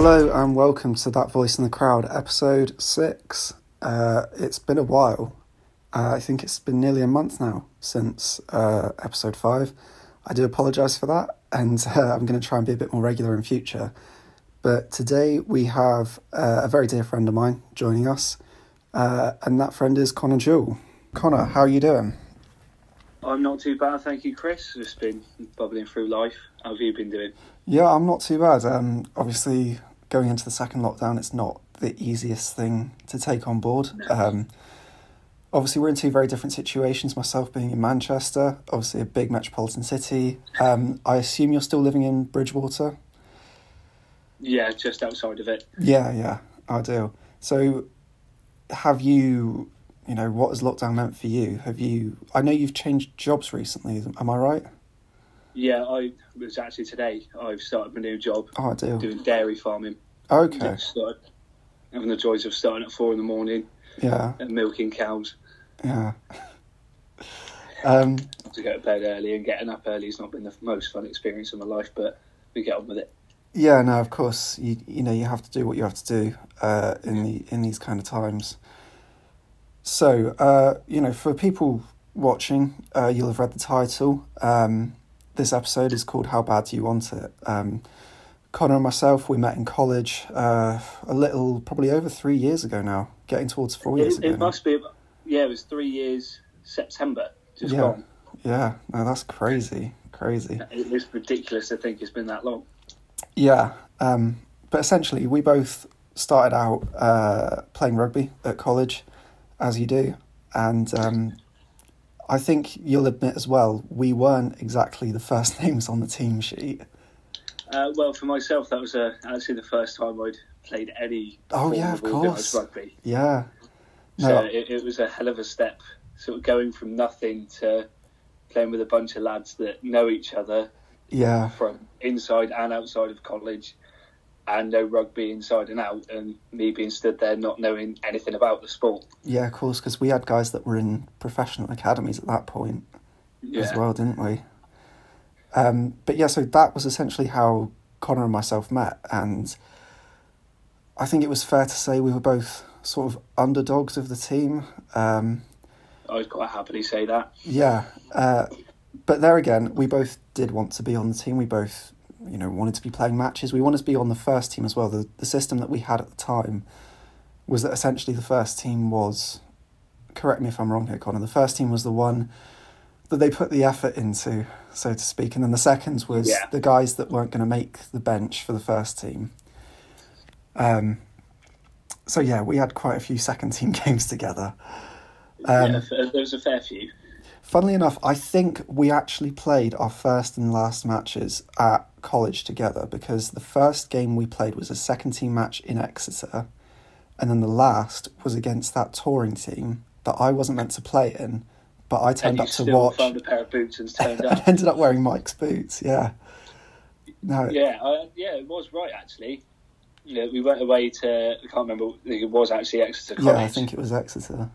Hello and welcome to That Voice in the Crowd, episode six. Uh, it's been a while. Uh, I think it's been nearly a month now since uh, episode five. I do apologise for that, and uh, I'm going to try and be a bit more regular in future. But today we have uh, a very dear friend of mine joining us, uh, and that friend is Connor Jewell. Connor, how are you doing? I'm not too bad, thank you, Chris. Just been bubbling through life. How have you been doing? Yeah, I'm not too bad. Um, obviously, going into the second lockdown, it's not the easiest thing to take on board. Um, obviously, we're in two very different situations. Myself being in Manchester, obviously a big metropolitan city. Um, I assume you're still living in Bridgwater. Yeah, just outside of it. Yeah, yeah, I do. So, have you, you know, what has lockdown meant for you? Have you? I know you've changed jobs recently. Am I right? Yeah, I was actually today. I've started my new job Oh, I do. doing dairy farming. Okay. Started having the joys of starting at four in the morning Yeah, and milking cows. yeah. Um, To go to bed early and getting up early has not been the most fun experience of my life, but we get on with it. Yeah, no, of course. You you know you have to do what you have to do uh, in the in these kind of times. So uh, you know, for people watching, uh, you'll have read the title. Um, this episode is called "How Bad Do You Want It." Um, Connor and myself, we met in college uh, a little, probably over three years ago now, getting towards four years It, ago. it must be, yeah, it was three years September. Just Yeah. gone. Yeah, no, that's crazy, crazy. It is ridiculous to think it's been that long. Yeah, um, but essentially, we both started out uh, playing rugby at college, as you do, and um, I think you'll admit as well we weren't exactly the first names on the team sheet. Uh, well, for myself, that was uh, actually the first time I'd played any. Oh, form yeah, of course. Rugby. Yeah, So no, it, it was a hell of a step, sort of going from nothing to playing with a bunch of lads that know each other yeah, from inside and outside of college, and know rugby inside and out, and me being stood there not knowing anything about the sport. yeah, of course, because we had guys that were in professional academies at that point as well, didn't we? Um, but yeah, so that was essentially how Connor and myself met, and I think it was fair to say we were both sort of underdogs of the team. Um, I'd quite happily say that. yeah, uh, but there again, we both did want to be on the team. We both, you know, wanted to be playing matches. We wanted to be on the first team as well. The the system that we had at the time was that essentially the first team was. Correct me if I'm wrong here, Connor. The first team was the one that they put the effort into, so to speak, and then the second was Yeah. the guys that weren't going to make the bench for the first team. Um. So yeah, we had quite a few second team games together. Um, yeah, there was a fair few. Funnily enough, I think we actually played our first and last matches at college together because the first game we played was a second team match in Exeter, and then the last was against that touring team that I wasn't meant to play in, but I turned you up to watch. found a pair of boots and turned I up. ended up wearing Mike's boots. Yeah. No. Yeah, uh, yeah, it was right actually. Yeah, we went away to. I can't remember. It was actually Exeter College. Yeah, I think it was Exeter.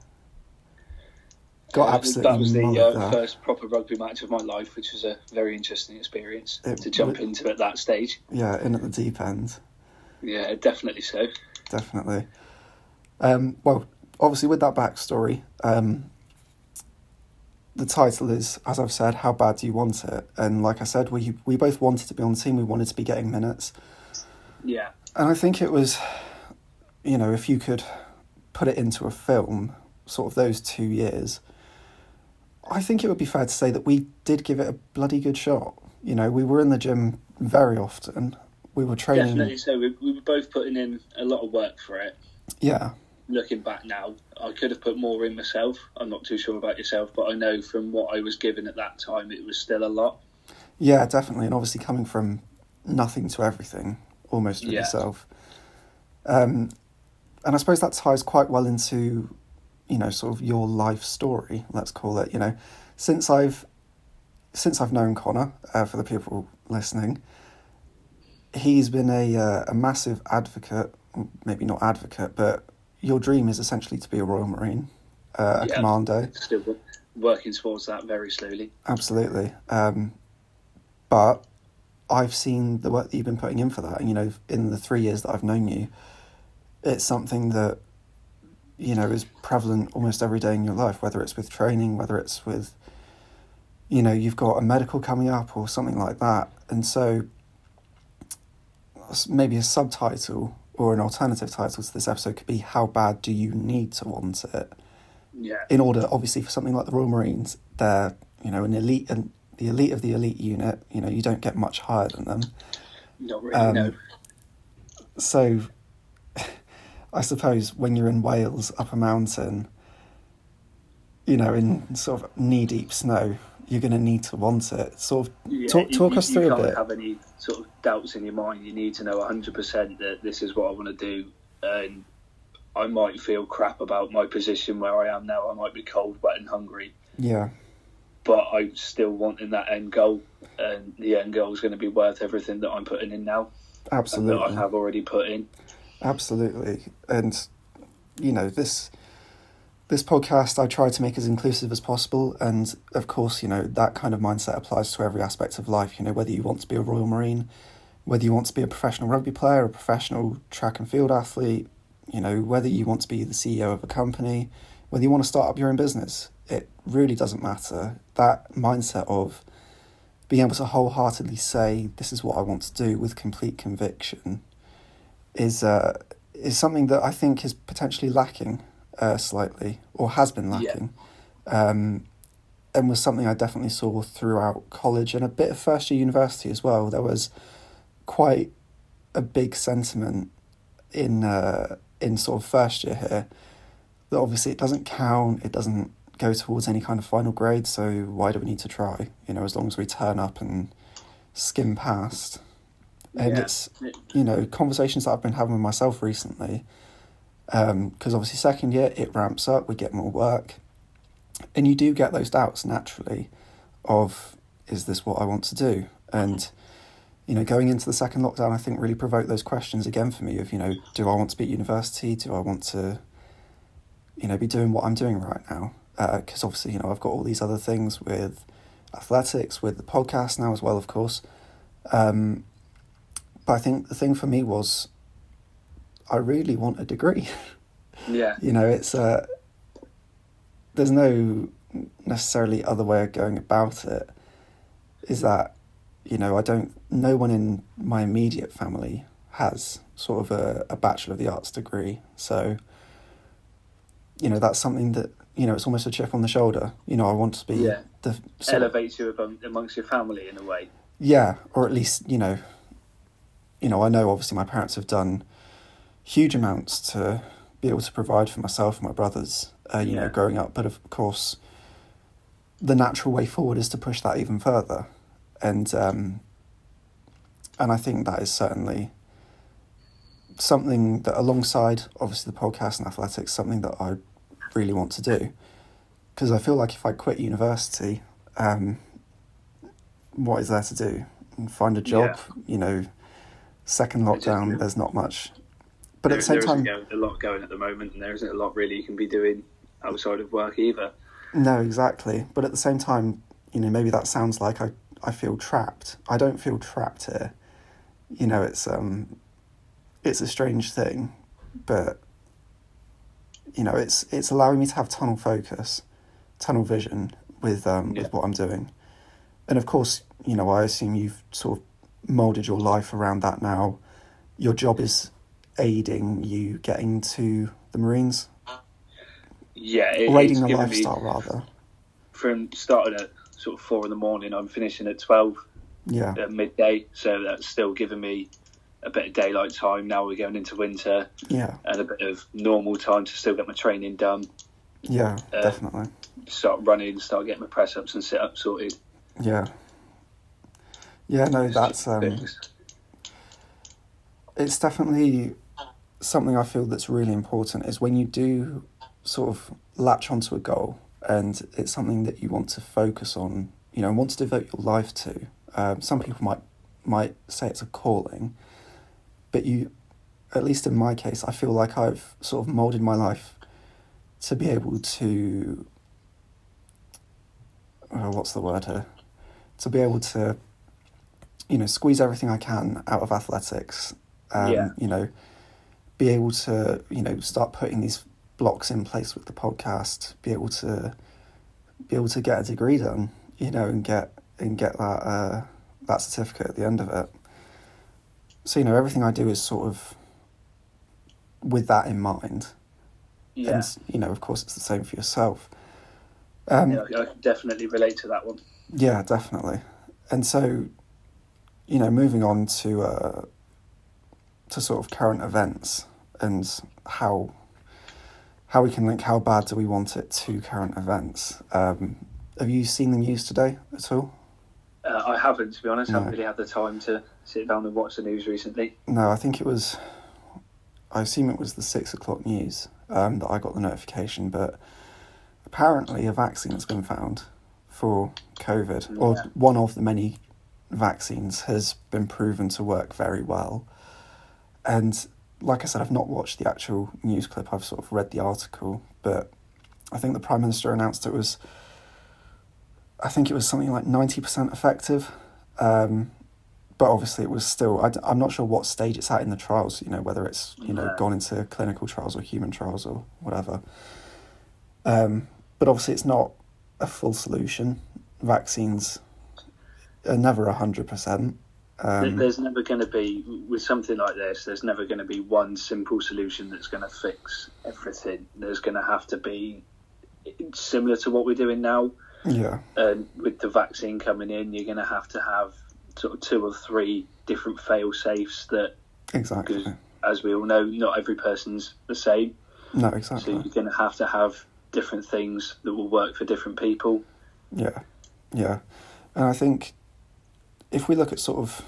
Got Uh, absolutely That was the uh, first proper rugby match of my life, which was a very interesting experience It to jump w- into at that stage. Yeah, in at the deep end. Yeah, definitely so. definitely. Um, well, obviously, with that backstory, um, the title is, as I've said, "How bad do you want it?" And like I said, we we both wanted to be on the team. We wanted to be getting minutes, Yeah, and I think it was, you know, if you could put it into a film, sort of those two years. I think it would be fair to say that we did give it a bloody good shot. You know, we were in the gym very often. We were training. definitely so. We, we were both putting in a lot of work for it. Yeah, Looking back now, I could have put more in myself. I'm not too sure about yourself, but I know from what I was given at that time, it was still a lot. Yeah, definitely, and obviously coming from nothing to everything, almost with Yeah. yourself. Um, and I suppose that ties quite well into, you know, sort of your life story. Let's call it. You know, since I've since I've known Connor, uh, for the people listening, he's been a uh, a massive advocate. Maybe not advocate, but your dream is essentially to be a Royal Marine, uh, a Yeah. commando. Still working towards that very slowly. Absolutely. Um, but I've seen the work that you've been putting in for that. And, you know, in the three years that I've known you, it's something that, you know, is prevalent almost every day in your life, whether it's with training, whether it's with, you know, you've got a medical coming up or something like that. And so maybe a subtitle or an alternative title to this episode could be How Bad Do You Need to Want It? Yeah. In order, obviously, for something like the Royal Marines, they're, you know, an elite and the elite of the elite unit, you know, you don't get much higher than them. Not really, Um, no. So, I suppose when you're in Wales, up a mountain, you know, in sort of knee deep snow, you're going to need to want it. Sort of Yeah, talk, you- talk you, us you through a can't have any sort of doubts in your mind. You need to know 100% that this is what I want to do. And I might feel crap about my position where I am now. I might be cold, wet, and hungry. Yeah, But I'm still wanting that end goal. And the end goal is going to be worth everything that I'm putting in now and that absolutely. I have already put in. Absolutely. And you know, this this podcast I try to make as inclusive as possible and of course, you know, that kind of mindset applies to every aspect of life, you know, whether you want to be a Royal Marine, whether you want to be a professional rugby player, a professional track and field athlete, you know, whether you want to be the CEO of a company, whether you want to start up your own business, it really doesn't matter. That mindset of being able to wholeheartedly say this is what I want to do with complete conviction is uh, is something that I think is potentially lacking uh, slightly, or has been Yeah. lacking, um, and was something I definitely saw throughout college and a bit of first year university as well. There was quite a big sentiment in uh, in sort of first year here that obviously it doesn't count, it doesn't go towards any kind of final grade, so why do we need to try? You know, as long as we turn up and skim past. And Yeah. it's you know conversations that I've been having with myself recently, because obviously second year it ramps up, we get more work, and you do get those doubts naturally, of is this what I want to do? And you know, going into the second lockdown, I think really provoked those questions again for me of you know, do I want to be at university? Do I want to, you know, be doing what I'm doing right now? Because obviously, you know, I've got all these other things with athletics, with the podcast now as well, of course. Um, but I think the thing for me was, I really want a degree. Yeah. you know, it's uh, there's no necessarily other way of going about it. Is that, you know, I don't. No one in my immediate family has sort of a, a bachelor of the arts degree, so. You know, that's something that you know. It's almost a chip on the shoulder. You know, I want to be Yeah. the of- Elevates you among- amongst your family in a way. yeah, or at least you know. You know, I know obviously my parents have done huge amounts to be able to provide for myself and my brothers. Uh, you know, growing up, but of course, the natural way forward is to push that even further, and um, and I think that is certainly something that, alongside obviously the podcast and athletics, something that I really want to do, because I feel like if I quit university, um, what is there to do? And Find a job, you know. Second lockdown, there's not much. But there, at the same there time, isn't a lot going at the moment, and there isn't a lot really you can be doing outside of work either. No, exactly. But at the same time, you know, maybe that sounds like I, I feel trapped. I don't feel trapped here. You know, it's um it's a strange thing, but you know, it's it's allowing me to have tunnel focus, tunnel vision with um Yeah. with what I'm doing. And of course, you know, I assume you've sort of molded your life around that now. Your job is aiding you getting to the Marines, Yeah, it, aiding the lifestyle me rather. from starting at sort of four in the morning. I'm finishing at twelve Yeah. at midday, so that's still giving me a bit of daylight time. Now we're going into winter, Yeah. and a bit of normal time to still get my training done. Yeah, Uh, definitely. Start running, start getting my press ups and sit ups sorted. Yeah. Yeah, no, that's um it's definitely something I feel that's really important is when you do sort of latch onto a goal and it's something that you want to focus on, you know, want to devote your life to. Um, some people might might say it's a calling, but you, at least in my case, I feel like I've sort of molded my life to be able to. Oh, what's the word here? To be able to you know, squeeze everything I can out of athletics. Um, Yeah. You know, be able to, you know, start putting these blocks in place with the podcast. Be able to, be able to get a degree done. You know, and get and get that uh, that certificate at the end of it. So you know, everything I do is sort of with that in mind. Yeah, And you know, of course, it's the same for yourself. Um, yeah, I can definitely relate to that one. Yeah, definitely. And so, you know, moving on to uh, to sort of current events and how how we can link how bad do we want it to current events. Um, have you seen the news today at all? Uh, I haven't, to be honest. I haven't really had the time to sit down and watch the news recently. No, I think it was. I assume it was the six o'clock news um, that I got the notification, but apparently a vaccine has been found for COVID, or one of the many vaccines has been proven to work very well. And like I said, I've not watched the actual news clip, I've sort of read the article, but I think the Prime Minister announced it was, I think it was something like 90% effective. Um, but obviously it was still I, am not sure what stage it's at in the trials you know whether it's you know gone into clinical trials or human trials or whatever um, but obviously it's not a full solution vaccines never 100% um, there's never going to be, with something like this, there's never going to be one simple solution that's going to fix everything. There's going to have to be similar to what we're doing now. yeah And with the vaccine coming in, you're going to have to have sort of two or three different fail safes that, exactly as we all know, not every person's the same. no exactly. So you're going to have to have different things that will work for different people. Yeah, yeah. And I think if we look at sort of,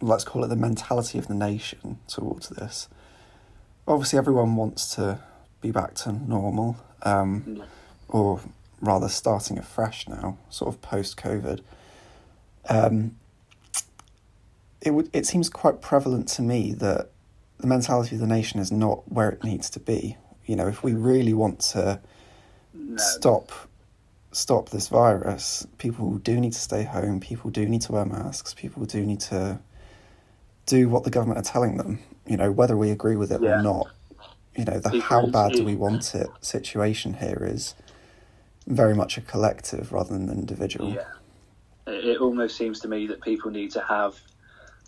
let's call it the mentality of the nation towards this, obviously everyone wants to be back to normal, um, or rather starting afresh now, sort of post COVID. Um, it would it seems quite prevalent to me that the mentality of the nation is not where it needs to be. You know, if we really want to No. stop stop this virus, people do need to stay home. People do need to wear masks. People do need to do what the government are telling them. You know, whether we agree with it Yeah. or not. You know, the how Because bad do we want it situation here is very much a collective rather than an individual. Yeah. It, it almost seems to me that people need to have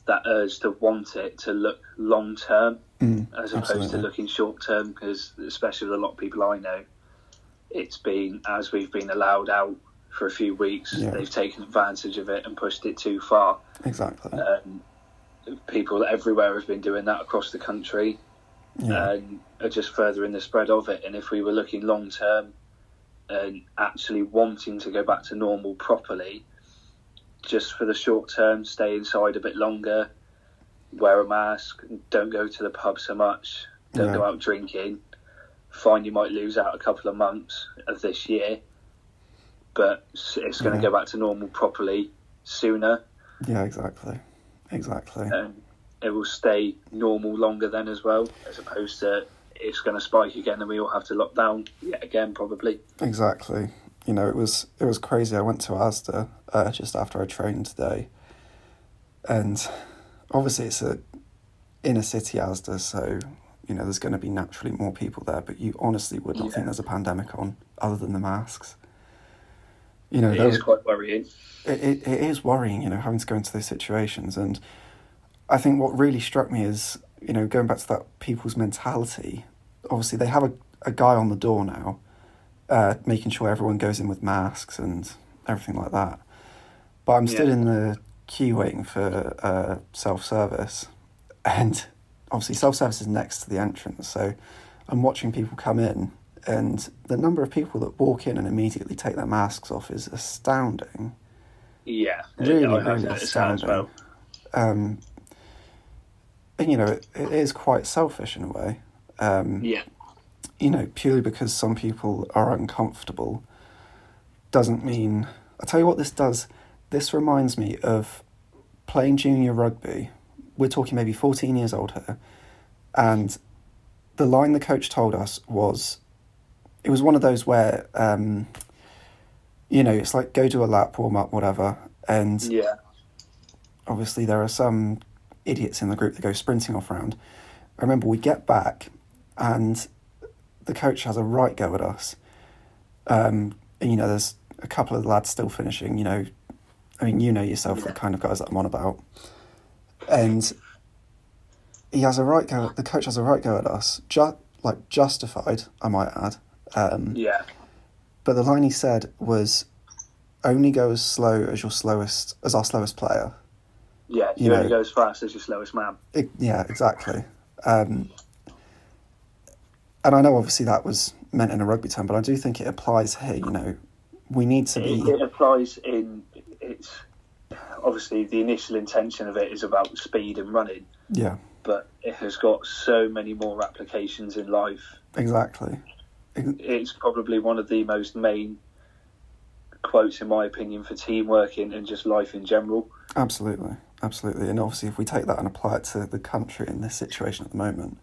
that urge to want it to look long term Mm, as opposed absolutely. to looking short term because especially with a lot of people I know it's been as we've been allowed out for a few weeks Yeah. they've taken advantage of it and pushed it too far Exactly. um, people everywhere have been doing that across the country yeah. and are just furthering the spread of it. And if we were looking long term and actually wanting to go back to normal properly, just for the short term, stay inside a bit longer, wear a mask, don't go to the pub so much, don't Yeah. go out drinking. Fine, you might lose out a couple of months of this year, but it's going to Yeah. go back to normal properly sooner. yeah, exactly. Exactly. and it will stay normal longer then as well, as opposed to it's going to spike again and we all have to lock down yet again probably. Exactly. You know, it was it was crazy. I went to Asda uh, just after I trained today, and obviously it's a inner city Asda, so you know there's going to be naturally more people there. But you honestly would not Yeah. think there's a pandemic on, other than the masks. You know, It is quite worrying. it, it, it is worrying, you know, having to go into those situations. And I think what really struck me is, you know, going back to that people's mentality, obviously they have a, a guy on the door now, uh, making sure everyone goes in with masks and everything like that. But I'm Yeah. in the queue waiting for uh, self service. And obviously, self service is next to the entrance. So I'm watching people come in. And the number of people that walk in and immediately take their masks off is astounding. Yeah, Really, I really noticed that as astounding. well. Um, and you know, it, it is quite selfish in a way. Um, Yeah, You know, purely because some people are uncomfortable doesn't mean. I'll tell you what, this does. This reminds me of playing junior rugby. We're talking maybe 14 years old here. And the line the coach told us was it was one of those where, um, you know, it's like go do a lap, warm up, whatever. And yeah, obviously there are some idiots in the group that go sprinting off round. I remember we get back and the coach has a right go at us. Um, and, you know, there's a couple of lads still finishing, you know, I mean, you know yourself Yeah. the kind of guys that I'm on about. And he has a right go, the coach has a right go at us, ju- like justified, I might add. Um, Yeah, but the line he said was, only go as slow as your slowest, as our slowest player. yeah. You You, only know- go as fast as your slowest man. It, yeah, exactly. Um, and I know obviously that was meant in a rugby term, but I do think it applies here. You know, we need to It, be. it applies in it's obviously the initial intention of it is about speed and running, Yeah, but it has got so many more applications in life. exactly. It's probably one of the most main quotes, in my opinion, for teamwork and, and just life in general. Absolutely, absolutely. And obviously, if we take that and apply it to the country in this situation at the moment,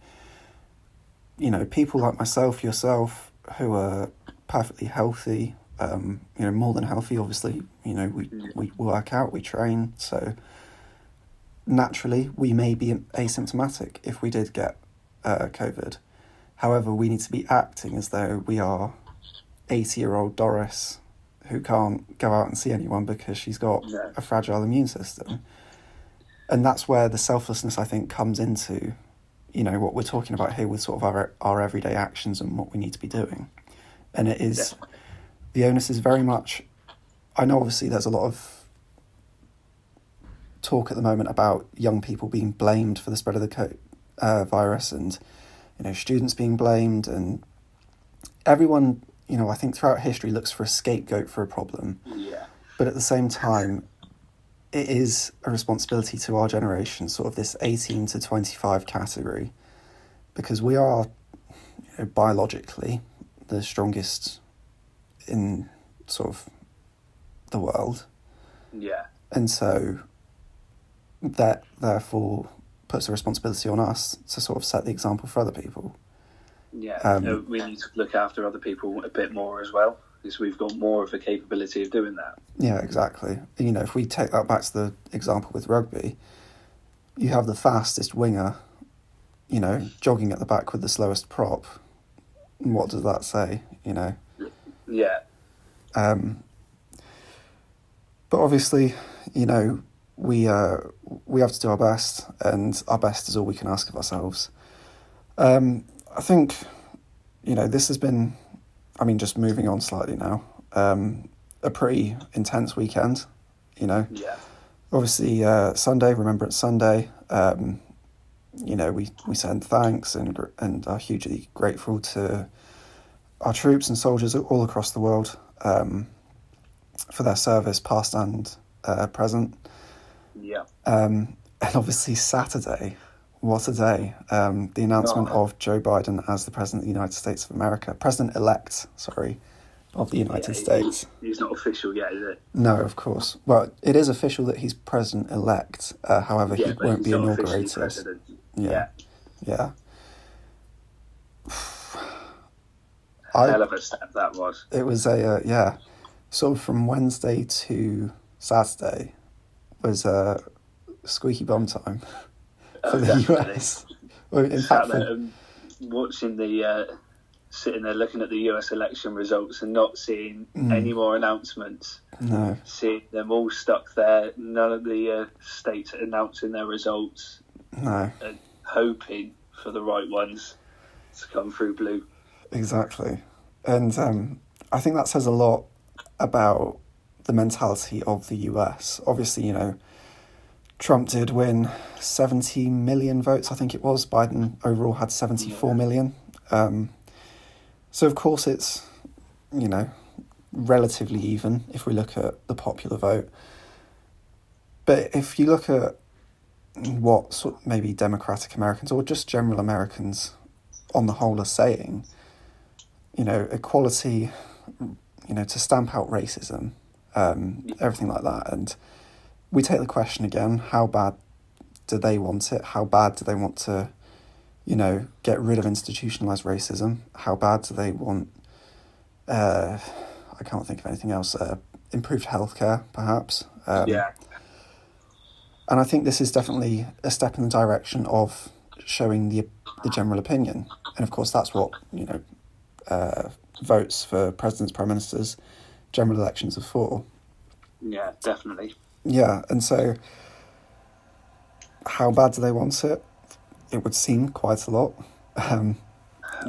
you know, people like myself, yourself, who are perfectly healthy, um, you know, more than healthy, obviously, you know, we, we work out, we train. So naturally, we may be asymptomatic if we did get uh, COVID. However, we need to be acting as though we are 80 year old Doris who can't go out and see anyone because she's got No. a fragile immune system. And that's where the selflessness, I think, comes into, you know, what we're talking about here with sort of our, our everyday actions and what we need to be doing. And it is, Definitely. The onus is very much, I know obviously there's a lot of talk at the moment about young people being blamed for the spread of the co- uh, virus and, you know, students being blamed and everyone, you know, I think throughout history looks for a scapegoat for a problem. Yeah, But at the same time, it is a responsibility to our generation, sort of this 18 to 25 category, because we are you know, biologically the strongest in sort of the world. yeah, And so that therefore puts a responsibility on us to sort of set the example for other people. yeah. Um, we need to look after other people a bit more as well, because we've got more of a capability of doing that. Yeah, exactly. You know, if we take that back to the example with rugby, you have the fastest winger, you know, jogging at the back with the slowest prop. What does that say? You know, Yeah, um, but obviously, you know, we uh, we have to do our best, and our best is all we can ask of ourselves. Um, I think, you know, this has been, I mean, just moving on slightly now. Um, a pretty intense weekend, you know. yeah, Obviously, uh, Sunday, Remembrance Sunday. Um, you know, we, we send thanks and and are hugely grateful to our troops and soldiers all across the world um, for their service, past and uh, present. yeah. Um, and obviously, Saturday, what a day! Um, the announcement Oh. of Joe Biden as the President of the United States of America, President elect, sorry, of the United Yeah, States. He's not official yet, is it? No, of course. Well, it is official that he's president elect. Uh, however, he yeah, but won't be inaugurated. Yeah, Yeah. yeah. Hell of a step that was. it was a uh, yeah, So from Wednesday to Saturday was uh, squeaky bum time for Oh, the definitely. US. Well, in fact, for, watching the uh, sitting there looking at the US election results and not seeing Mm. any more announcements. no, Seeing them all stuck there, none of the uh, states announcing their results, no, and hoping for the right ones to come through blue. Exactly. And um, I think that says a lot about the mentality of the US. Obviously, you know, Trump did win 70 million votes, I think it was. Biden overall had 74 million. Um, so, of course, it's, you know, relatively even if we look at the popular vote. But if you look at what sort maybe Democratic Americans or just general Americans on the whole are saying, you know, equality, you know, to stamp out racism, um, everything like that. And we take the question again how bad do they want it? How bad do they want to, you know, get rid of institutionalized racism? How bad do they want, uh, I can't think of anything else, uh, improved healthcare, perhaps? Um, yeah, and I think this is definitely a step in the direction of showing the the general opinion, and of course that's what you know uh, votes for presidents, prime ministers, general elections are for. Yeah, definitely. Yeah, and so how bad do they want it? It would seem quite a lot. Um,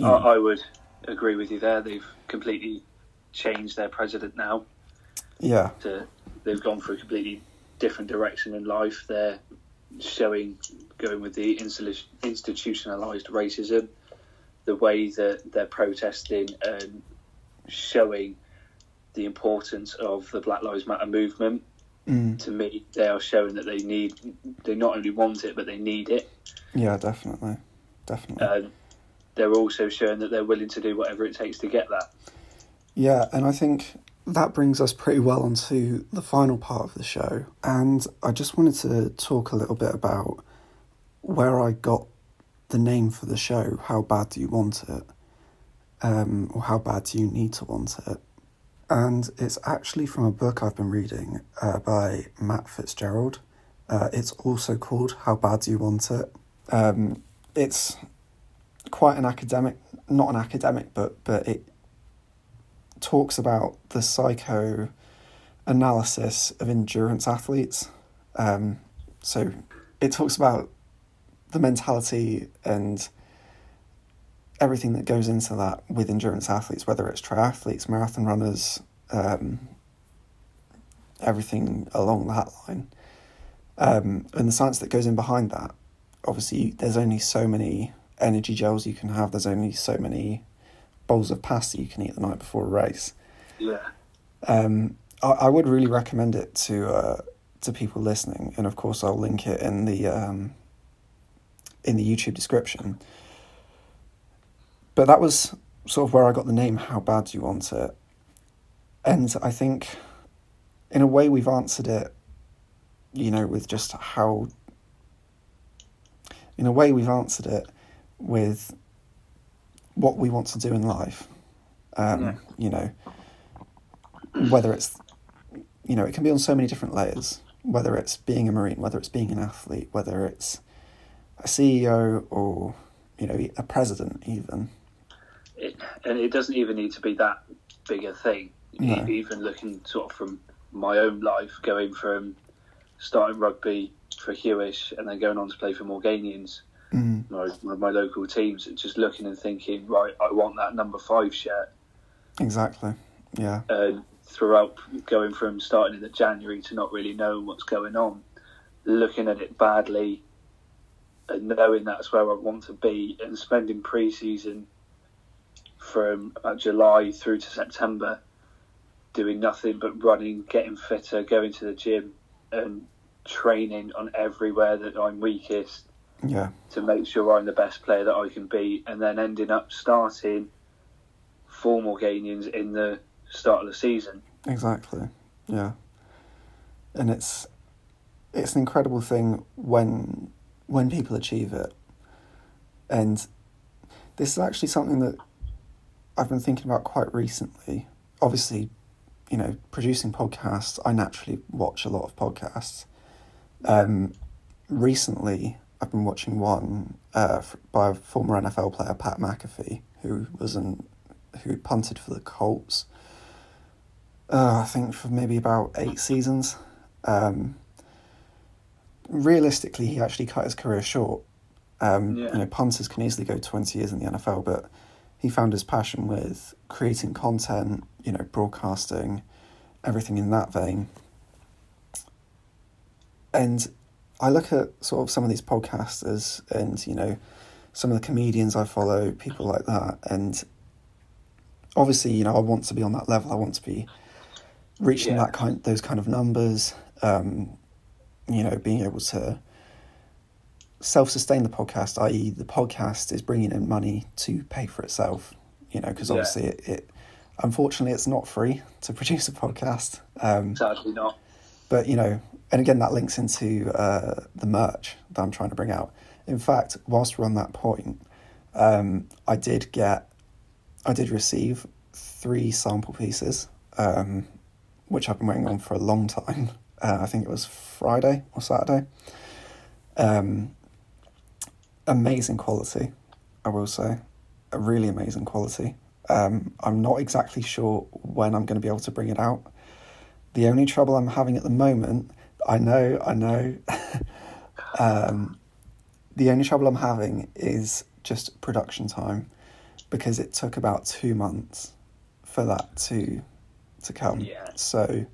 I, I would agree with you there. They've completely changed their president now. yeah, To, they've gone for a completely different direction in life. They're showing going with the institutionalized racism, the way that they're protesting and showing the importance of the Black Lives Matter movement. mm, To me, they are showing that they need, they not only want it, but they need it. yeah, definitely, definitely. Um, they're also showing that they're willing to do whatever it takes to get that. Yeah, and I think that brings us pretty well onto the final part of the show. And I just wanted to talk a little bit about where I got the name for the show. How bad do you want it? Um, or how bad do you need to want it? And it's actually from a book I've been reading uh, by Matt Fitzgerald. Uh, it's also called How Bad Do You Want It? Um, it's quite an academic, not an academic book, but it talks about the psycho analysis of endurance athletes. Um, so it talks about the mentality and everything that goes into that with endurance athletes, whether it's triathletes, marathon runners, um, everything along that line. Um, and the science that goes in behind that. Obviously, there's only so many energy gels you can have. There's only so many bowls of pasta you can eat the night before a race. Yeah. Um, I, I would really recommend it to uh, to people listening, and of course, I'll link it in the um, in the YouTube description. But that was sort of where I got the name. How bad do you want it? And I think, in a way, we've answered it. You know, with just how. In a way, we've answered it with what we want to do in life. Um, Yeah. You know, whether it's, you know, it can be on so many different layers. Whether it's being a marine, whether it's being an athlete, whether it's a CEO or you know a president, even. it, and it doesn't even need to be that big a thing. No. Even looking sort of from my own life, going from starting rugby for Hewish and then going on to play for Morganians, Mm, my, one of my local teams, and just looking and thinking, right, I want that number five shirt. exactly. Yeah. And throughout going from starting in the January to not really knowing what's going on, looking at it badly, and knowing that's where I want to be, and spending pre-season from uh, July through to September doing nothing but running, getting fitter, going to the gym, and training on everywhere that I'm weakest Yeah. to make sure I'm the best player that I can be, and then ending up starting for Morganians in the start of the season. Exactly. Yeah. And it's it's an incredible thing when when people achieve it. And this is actually something that I've been thinking about quite recently. Obviously, you know, producing podcasts, I naturally watch a lot of podcasts. Um, recently, I've been watching one uh, by a former NFL player, Pat McAfee, who was an who punted for the Colts uh, I think for maybe about eight seasons. Um, realistically, he actually cut his career short. Um, Yeah. You know, punters can easily go 20 years in the NFL, but he found his passion with creating content, you know, broadcasting, everything in that vein. And I look at sort of some of these podcasters and, you know, some of the comedians I follow, people like that, and obviously, you know, I want to be on that level. I want to be reaching Yeah. that kind, those kind of numbers. Um, you know, being able to self-sustain the podcast, i.e., the podcast is bringing in money to pay for itself. You know, because Yeah. obviously, it, it unfortunately it's not free to produce a podcast. Um, Sadly, not. but you know, and again, that links into uh, the merch that I'm trying to bring out. In fact, whilst we're on that point, um, I did get, I did receive three sample pieces, um, which I've been waiting on for a long time. Uh, I think it was Friday or Saturday. Um, amazing quality, I will say, a really amazing quality. Um, I'm not exactly sure when I'm going to be able to bring it out. The only trouble I'm having at the moment, I know, I know, um, the only trouble I'm having is just production time because it took about two months for that to to come. Yeah. So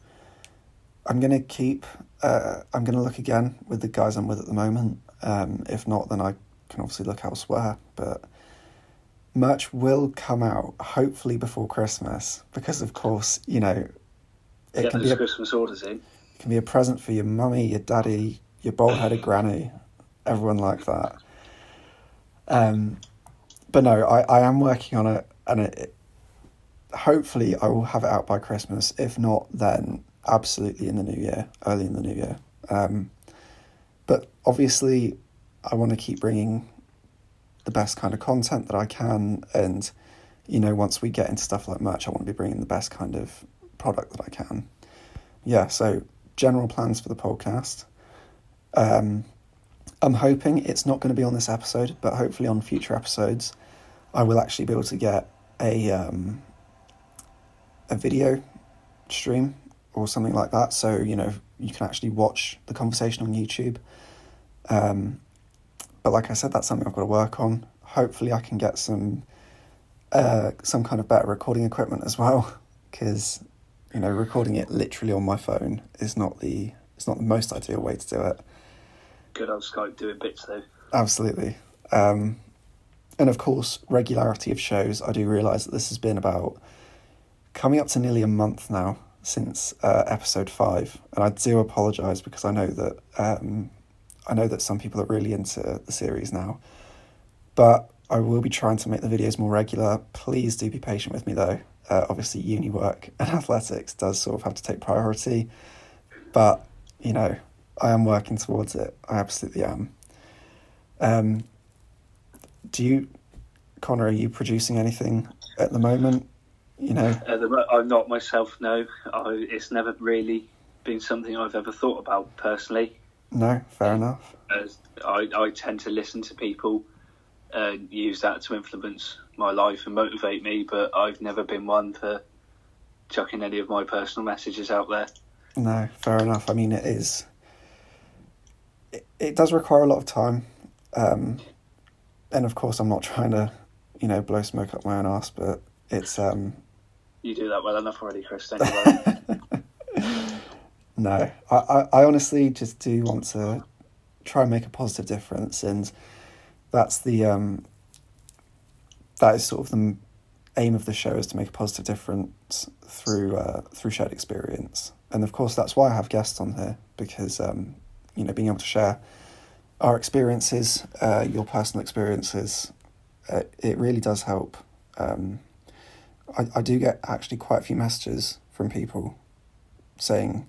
I'm gonna keep. Uh, I'm gonna look again with the guys I'm with at the moment. Um, if not, then I can obviously look elsewhere. But merch will come out hopefully before Christmas because, of course, you know it Get can be a, Christmas orders in. it can be a present for your mummy, your daddy, your bald-headed granny, everyone like that. Um, but no, I, I am working on it, and it, it- hopefully I will have it out by Christmas. If not, then absolutely in the new year, early in the new year. Um, but obviously, I want to keep bringing the best kind of content that I can, and you know, once we get into stuff like merch, I want to be bringing the best kind of product that I can. Yeah, so general plans for the podcast. Um, I'm hoping it's not going to be on this episode, but hopefully on future episodes, I will actually be able to get a um, a video stream or something like that. So you know you can actually watch the conversation on YouTube. Um, but like I said, that's something I've got to work on. Hopefully, I can get some uh, some kind of better recording equipment as well, because you know recording it literally on my phone is not the it's not the most ideal way to do it. Good old Skype doing bits though. Absolutely. Um, and of course, regularity of shows. I do realise that this has been about coming up to nearly a month now since uh, episode five, and I do apologise because I know that um, I know that some people are really into the series now, but I will be trying to make the videos more regular. Please do be patient with me though. Uh, obviously, uni work and athletics does sort of have to take priority, but you know, I am working towards it. I absolutely am. Um, do you, Connor? Are you producing anything at the moment? You know, Uh, the, I'm not myself. No, I, it's never really been something I've ever thought about personally. no, fair enough. As I, I tend to listen to people and use that to influence my life and motivate me, but I've never been one for chucking any of my personal messages out there. No, fair enough. I mean, it is. It, it does require a lot of time, um, and of course, I'm not trying to, you know, blow smoke up my own ass, but it's um, You do that well enough already, Chris. No, I, I, I honestly just do want to try and make a positive difference, and that's the um, that is sort of the aim of the show is to make a positive difference through uh, through shared experience, and of course that's why I have guests on here because um, you know being able to share our experiences, uh, your personal experiences, uh, it really does help. Um, I, I do get actually quite a few messages from people saying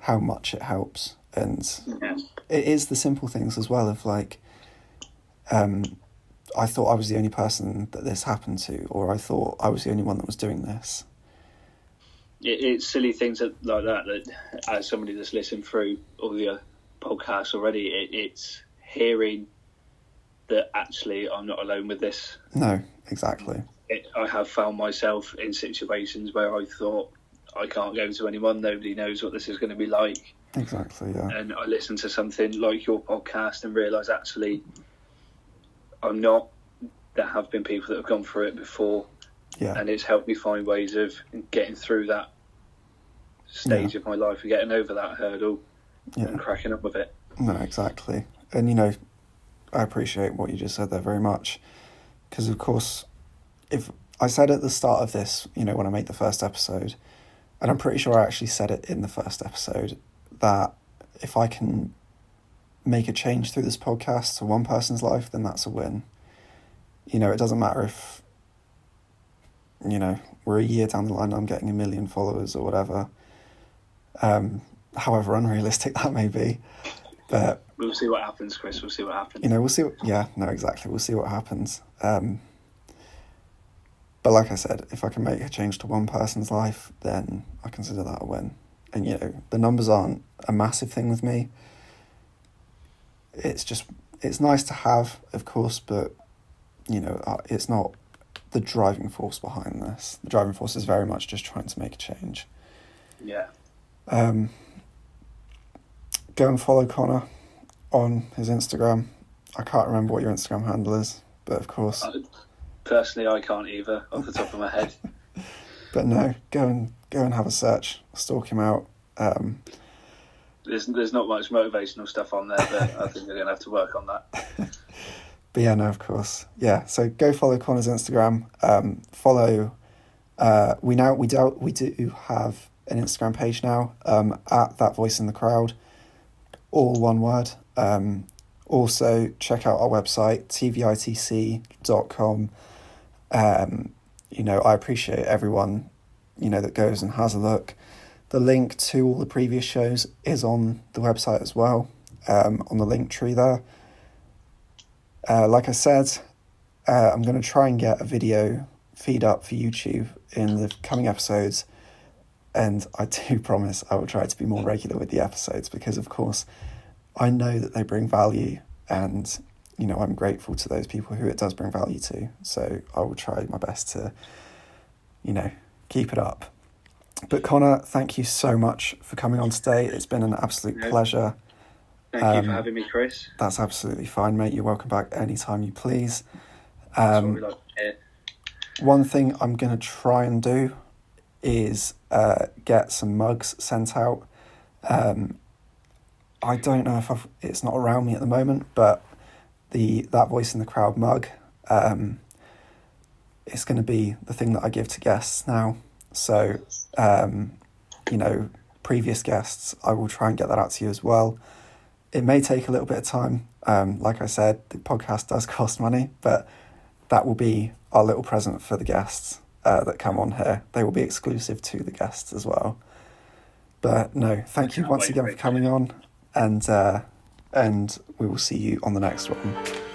how much it helps and yeah. it is the simple things as well of like um i thought i was the only person that this happened to or i thought i was the only one that was doing this it, it's silly things that, like that that as somebody that's listened through all the podcasts already, it, it's hearing that actually I'm not alone with this. no exactly It, I have found myself in situations where I thought I can't go to anyone. Nobody knows what this is going to be like, exactly yeah and I listen to something like your podcast and realise actually I'm not. There have been people that have gone through it before, yeah and it's helped me find ways of getting through that stage of my life and getting over that hurdle and cracking up with it. no exactly and you know i appreciate what you just said there very much because of course if i said at the start of this you know when i made the first episode and i'm pretty sure i actually said it in the first episode that if i can make a change through this podcast to one person's life then that's a win you know it doesn't matter if you know we're a year down the line i'm getting a million followers or whatever um however unrealistic that may be but We'll see what happens, Chris. We'll see what happens. you know, we'll see. What, yeah, no, exactly. We'll see what happens. Um, but like I said, if I can make a change to one person's life, then I consider that a win. and you know the numbers aren't a massive thing with me. It's just it's nice to have, of course, but you know uh, it's not the driving force behind this. The driving force is very much just trying to make a change. Yeah. Um, go and follow Connor on his Instagram. I can't remember what your Instagram handle is, but of course. Personally, I can't either off the top of my head. but no, go and go and have a search, stalk him out. Um, there's there's not much motivational stuff on there, but I think they're gonna have to work on that. but yeah, no, of course, yeah. So go follow Connor's Instagram. Um, follow. Uh, we now we do we do have an Instagram page now um, at that voice in the crowd, all one word. Um, also, check out our website, tvitc.com. Um, you know, I appreciate everyone, you know, that goes and has a look. The link to all the previous shows is on the website as well, um, on the link tree there. Uh, like I said, uh, I'm going to try and get a video feed up for YouTube in the coming episodes. And I do promise I will try to be more regular with the episodes because, of course, I know that they bring value and you know I'm grateful to those people who it does bring value to. So I will try my best to you know keep it up. But Connor, thank you so much for coming on today. It's been an absolute no. pleasure. Thank um, you for um, having me, Chris. That's absolutely fine, mate. You're welcome back anytime you please. Um, like one thing I'm going to try and do is uh, get some mugs sent out. Um, I don't know if I've, it's not around me at the moment, but the that voice in the crowd mug, um, it's going to be the thing that I give to guests now. So, um, you know, previous guests, I will try and get that out to you as well. It may take a little bit of time. Um, like I said, the podcast does cost money, but that will be our little present for the guests uh, that come on here. They will be exclusive to the guests as well. But no, thank you once again for coming on and uh, and we will see you on the next one.